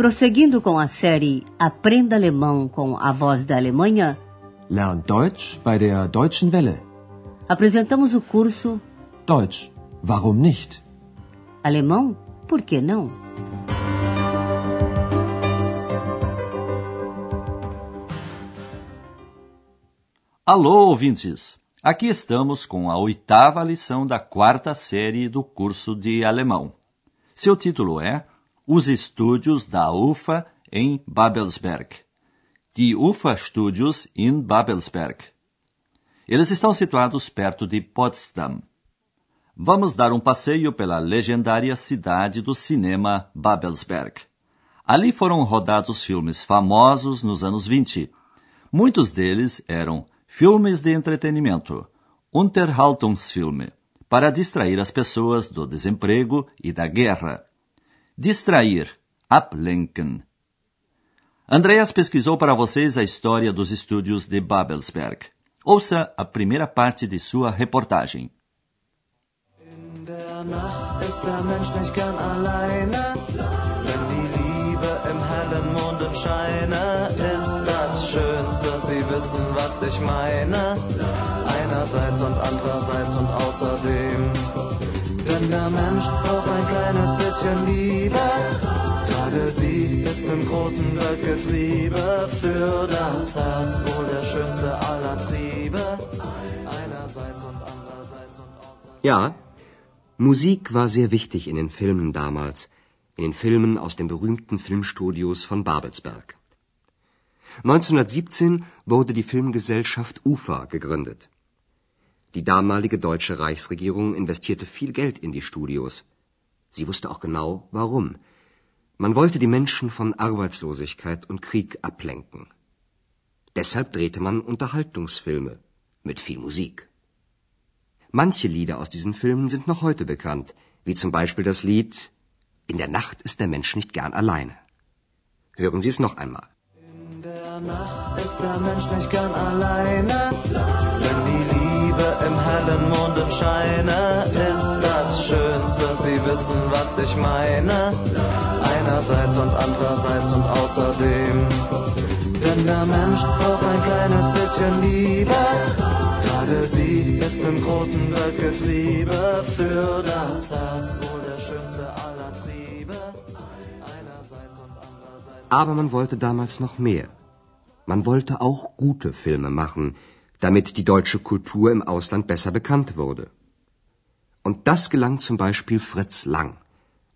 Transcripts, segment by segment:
Prosseguindo com a série Aprenda Alemão com a Voz da Alemanha, Lern Deutsch bei der Deutschen Welle. apresentamos o curso Deutsch, warum nicht? Alemão, por que não? Alô, ouvintes! Aqui estamos com a oitava lição da quarta série do curso de alemão. Seu título é Os Estúdios da UFA em Babelsberg. Die UFA Studios in Babelsberg. Eles estão situados perto de Potsdam. Vamos dar um passeio pela legendária cidade do cinema Babelsberg. Ali foram rodados filmes famosos nos anos 20. Muitos deles eram filmes de entretenimento, Unterhaltungsfilme, para distrair as pessoas do desemprego e da guerra. Distrair, ablenken. Andreas pesquisou para vocês a história dos estúdios de Babelsberg. Ouça a primeira parte de sua reportagem. Einerseits und andererseits und außerdem. Denn der Mensch braucht ein kleines bisschen Liebe. Gerade sie ist im großen Weltgetriebe. Für das Herz wohl der schönste aller Triebe. Einerseits und andererseits und außerdem. Ja, Musik war sehr wichtig in den Filmen damals, in den Filmen aus den berühmten Filmstudios von Babelsberg. 1917 wurde die Filmgesellschaft UFA gegründet. Die damalige deutsche Reichsregierung investierte viel Geld in die Studios. Sie wusste auch genau, warum. Man wollte die Menschen von Arbeitslosigkeit und Krieg ablenken. Deshalb drehte man Unterhaltungsfilme mit viel Musik. Manche Lieder aus diesen Filmen sind noch heute bekannt, wie zum Beispiel das Lied In der Nacht ist der Mensch nicht gern alleine. Hören Sie es noch einmal. In der Nacht ist der Mensch nicht gern alleine. Wenn die Liebe im hellen Mondenscheine ist das Schönste, Sie wissen, was ich meine. Einerseits und andererseits und außerdem. Denn der Mensch braucht ein kleines bisschen Liebe. Gerade sie ist im großen Weltgetriebe. Für das Herz wohl der schönste aller Triebe. Aber man wollte damals noch mehr. Man wollte auch gute Filme machen, damit die deutsche Kultur im Ausland besser bekannt wurde. Und das gelang zum Beispiel Fritz Lang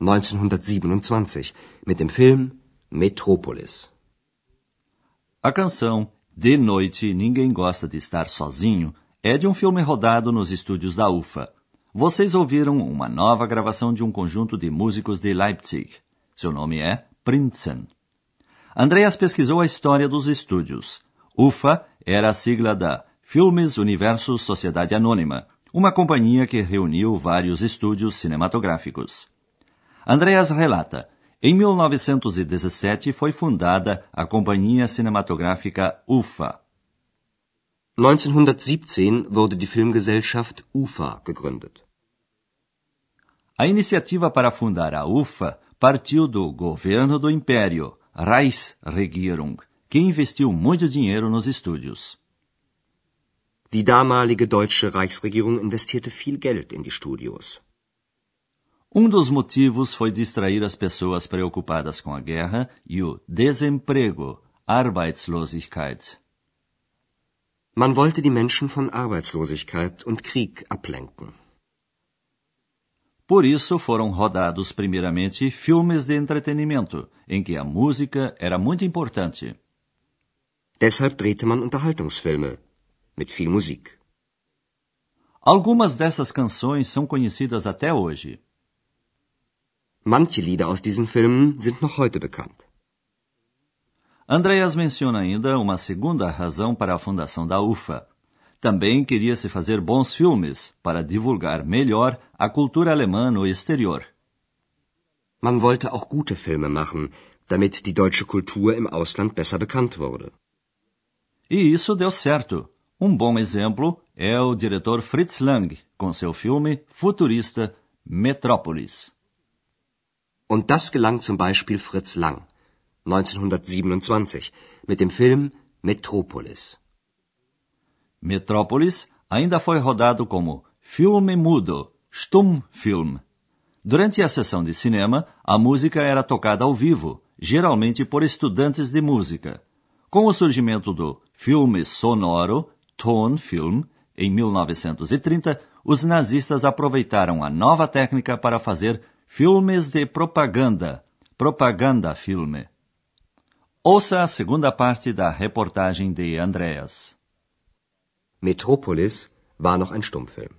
1927 mit dem Film Metropolis. A canção De Noite Ninguém Gosta de Estar Sozinho é de um filme rodado nos estúdios da UFA. Vocês ouviram uma nova gravação de um conjunto de músicos de Leipzig. Seu nome é Prinzen. Andreas pesquisou a história dos estúdios. UFA era a sigla da Filmes Universo Sociedade Anônima, uma companhia que reuniu vários estúdios cinematográficos. Andreas relata: em 1917 foi fundada a Companhia Cinematográfica UFA. 1917 wurde die Filmgesellschaft UFA gegründet. A iniciativa para fundar a UFA partiu do governo do Império, Reichsregierung, que investiu muito dinheiro nos estúdios. Die damalige deutsche Reichsregierung investierte viel Geld in die Studios. Um dos motivos foi distrair as pessoas preocupadas com a guerra e o desemprego, Arbeitslosigkeit. Man wollte die Menschen von Arbeitslosigkeit und Krieg ablenken. Por isso foram rodados primeiramente filmes de entretenimento, em que a música era muito importante. Deshalb drehte man Unterhaltungsfilme mit viel Musik. Algumas dessas canções são conhecidas até hoje. Manche Lieder aus diesen Filmen sind noch heute bekannt. Andreas menciona ainda uma segunda razão para a fundação da UFA. Também queria se fazer bons filmes para divulgar melhor a cultura alemã no exterior. Man wollte auch gute Filme machen, damit die deutsche Kultur im Ausland besser bekannt wurde. E isso deu certo. Um bom exemplo é o diretor Fritz Lang, com seu filme futurista Metrópolis. Und das gelang zum Beispiel Fritz Lang 1927 mit dem Film Metropolis. Metrópolis ainda foi rodado como filme mudo, Stummfilm. Durante a sessão de cinema, a música era tocada ao vivo, geralmente por estudantes de música. Com o surgimento do filme sonoro, Tonfilm, em 1930, os nazistas aproveitaram a nova técnica para fazer filmes de propaganda, propaganda-filme. Ouça a segunda parte da reportagem de Andreas. Metropolis war noch ein Stummfilm.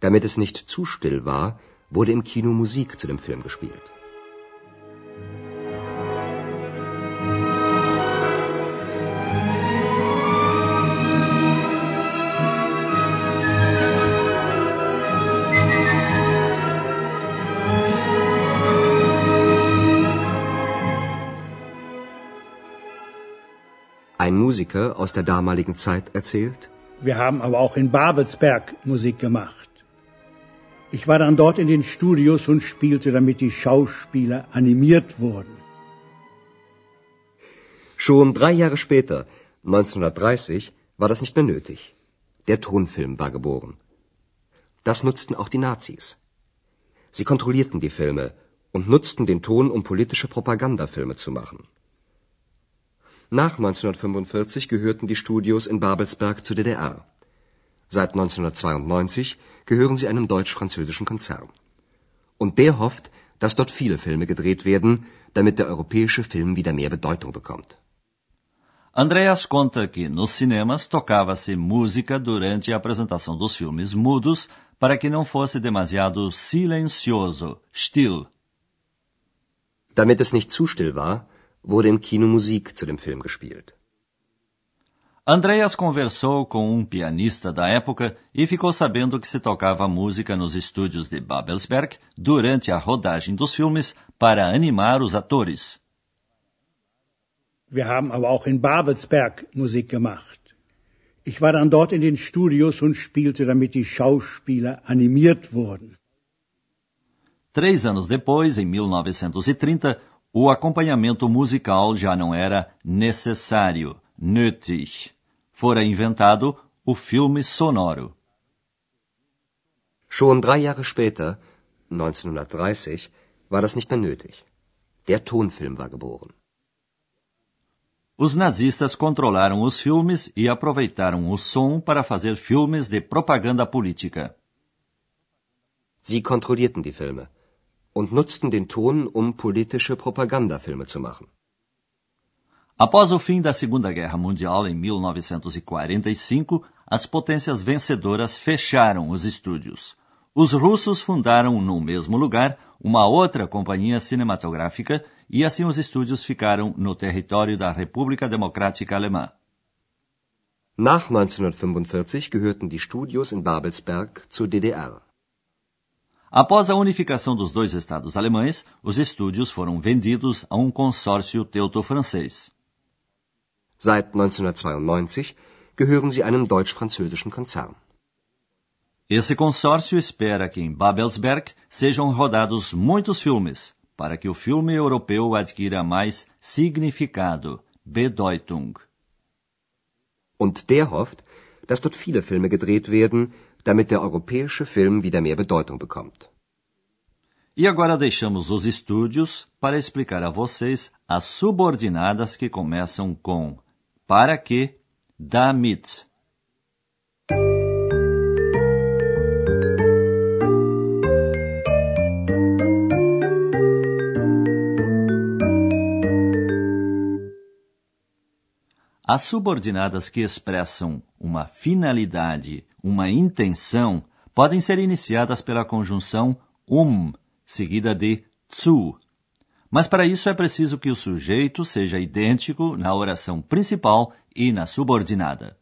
Damit es nicht zu still war, wurde im Kino Musik zu dem Film gespielt. Ein Musiker aus der damaligen Zeit erzählt, Wir haben aber auch in Babelsberg Musik gemacht. Ich war dann dort in den Studios und spielte, damit die Schauspieler animiert wurden. Schon drei Jahre später, 1930, war das nicht mehr nötig. Der Tonfilm war geboren. Das nutzten auch die Nazis. Sie kontrollierten die Filme und nutzten den Ton, um politische Propagandafilme zu machen. Nach 1945 gehörten die Studios in Babelsberg zur DDR. Seit 1992 gehören sie einem deutsch-französischen Konzern. Und der hofft, dass dort viele Filme gedreht werden, damit der europäische Film wieder mehr Bedeutung bekommt. Andreas conta que nos cinemas tocava-se música durante a apresentação dos filmes mudos para que não fosse demasiado silencioso, still. Damit es nicht zu still war, wurde im Kino Musik zu dem Film gespielt. Andreas conversou com um pianista da época e ficou sabendo que se tocava música nos estúdios de Babelsberg durante a rodagem dos filmes para animar os atores. Wir haben aber auch in Babelsberg Musik gemacht. Ich war dann dort in den Studios und spielte, damit die Schauspieler animiert wurden. Três anos depois, em 1930, o acompanhamento musical já não era necessário, nötig. Fora inventado o filme sonoro. Schon drei Jahre später, 1930, war das nicht mehr nötig. Der Tonfilm war geboren. Os nazistas controlaram os filmes e aproveitaram o som para fazer filmes de propaganda política. Sie kontrollierten die Filme und nutzten den Ton, um politische Propagandafilme zu machen. Após o fim da Segunda Guerra Mundial em 1945, as potências vencedoras fecharam os estúdios. Os russos fundaram no mesmo lugar uma outra companhia cinematográfica e assim os estúdios ficaram no território da República Democrática Alemã. Nach 1945 gehörten die Studios in Babelsberg zur DDR. Após a unificação dos dois estados alemães, os estúdios foram vendidos a um consórcio teuto-francês. Seit 1992 gehören sie einem deutsch-französischen Konzern. Esse consórcio espera que em Babelsberg sejam rodados muitos filmes, para que o filme europeu adquira mais significado, Bedeutung. Und der hofft, dass dort viele Filme gedreht werden, damit der europäische Film wieder mehr Bedeutung bekommt. E agora deixamos os estúdios para explicar a vocês as subordinadas que começam com para que, damit. As subordinadas que expressam uma finalidade, uma intenção, podem ser iniciadas pela conjunção um, seguida de zu. Mas para isso é preciso que o sujeito seja idêntico na oração principal e na subordinada.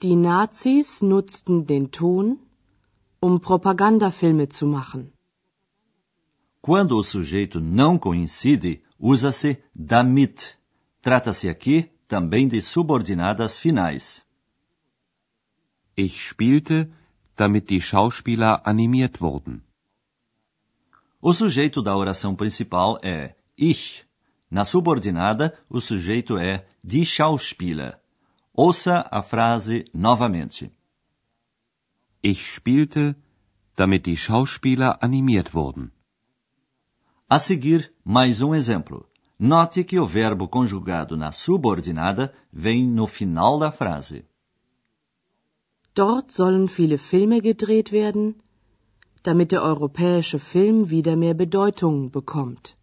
Die Nazis nutzten den Ton, um Propagandafilme zu machen. Quando o sujeito não coincide, usa-se damit. Trata-se aqui também de subordinadas finais. Ich spielte, damit die Schauspieler animiert wurden. O sujeito da oração principal é ich, Na subordinada, o sujeito é die Schauspieler. Ouça a frase novamente. Ich spielte, damit die Schauspieler animiert wurden. A seguir, mais um exemplo. Note que o verbo conjugado na subordinada vem no final da frase. Dort sollen viele Filme gedreht werden, damit der europäische Film wieder mehr Bedeutung bekommt.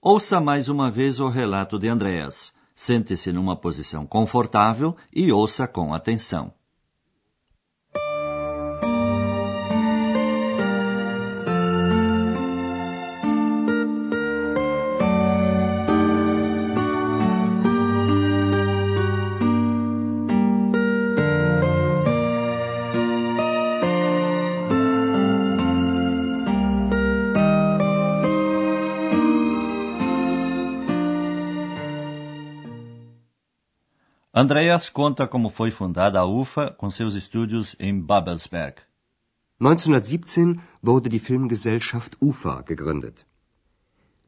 Ouça mais uma vez o relato de Andreas. Sente-se numa posição confortável e ouça com atenção. Andreas conta como foi fundada a UFA com seus estúdios em Babelsberg. 1917 wurde die Filmgesellschaft UFA gegründet.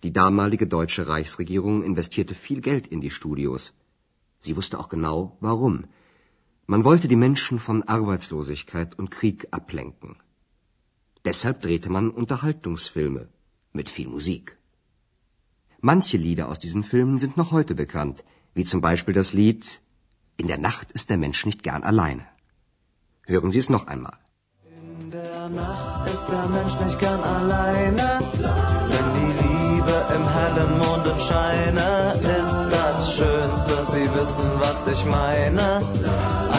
Die damalige deutsche Reichsregierung investierte viel Geld in die Studios. Sie wusste auch genau, warum. Man wollte die Menschen von Arbeitslosigkeit und Krieg ablenken. Deshalb drehte man Unterhaltungsfilme mit viel Musik. Manche Lieder aus diesen Filmen sind noch heute bekannt, wie zum Beispiel das Lied in der Nacht ist der Mensch nicht gern alleine. Hören Sie es noch einmal. In der Nacht ist der Mensch nicht gern alleine. Wenn die Liebe im hellen Mondenscheine ist das Schönste, Sie wissen, was ich meine.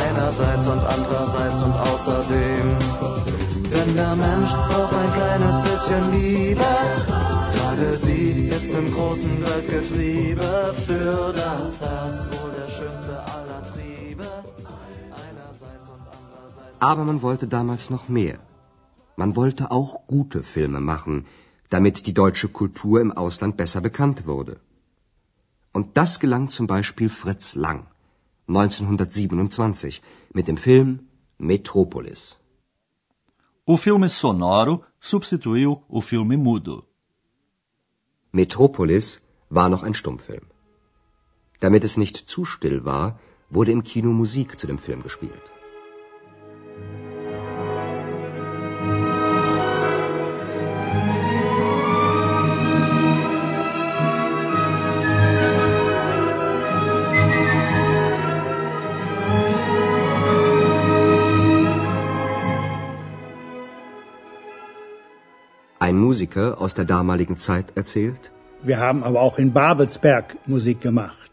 Einerseits und andererseits und außerdem. Denn der Mensch braucht ein kleines bisschen Liebe. Gerade sie ist im großen Weltgetriebe für das Herz wohl der schönste aller Triebe. Einerseits und andererseits. Aber man wollte damals noch mehr. Man wollte auch gute Filme machen, damit die deutsche Kultur im Ausland besser bekannt wurde. Und das gelang zum Beispiel Fritz Lang 1927 mit dem Film Metropolis. O filme sonoro substituiu o filme mudo. Metropolis war noch ein Stummfilm. Damit es nicht zu still war, wurde im Kino Musik zu dem Film gespielt. Ein Musiker aus der damaligen Zeit erzählt, Wir haben aber auch in Babelsberg Musik gemacht.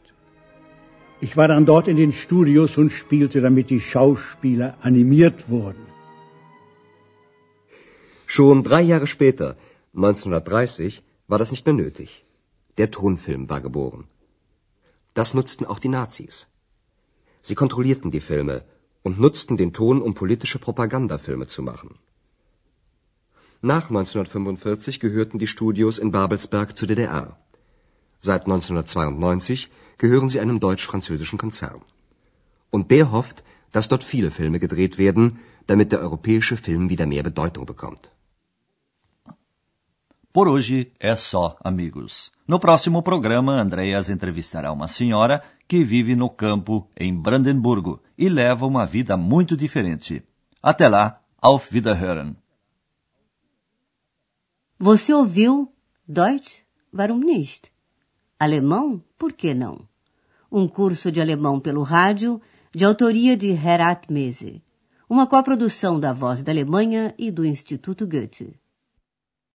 Ich war dann dort in den Studios und spielte, damit die Schauspieler animiert wurden. Schon drei Jahre später, 1930, war das nicht mehr nötig. Der Tonfilm war geboren. Das nutzten auch die Nazis. Sie kontrollierten die Filme und nutzten den Ton, um politische Propagandafilme zu machen. Nach 1945 gehörten die Studios in Babelsberg zur DDR. Seit 1992 gehören sie einem deutsch-französischen Konzern. Und der hofft, dass dort viele Filme gedreht werden, damit der europäische Film wieder mehr Bedeutung bekommt. Por hoje é só, amigos. No próximo programa, Andreas entrevistará uma senhora que vive no campo em Brandenburgo e leva uma vida muito diferente. Até lá, auf Wiederhören. Você ouviu Deutsch? Warum nicht? Alemão? Por que não? Um curso de alemão pelo rádio, de autoria de Herat Mese. Uma coprodução da Voz da Alemanha e do Instituto Goethe.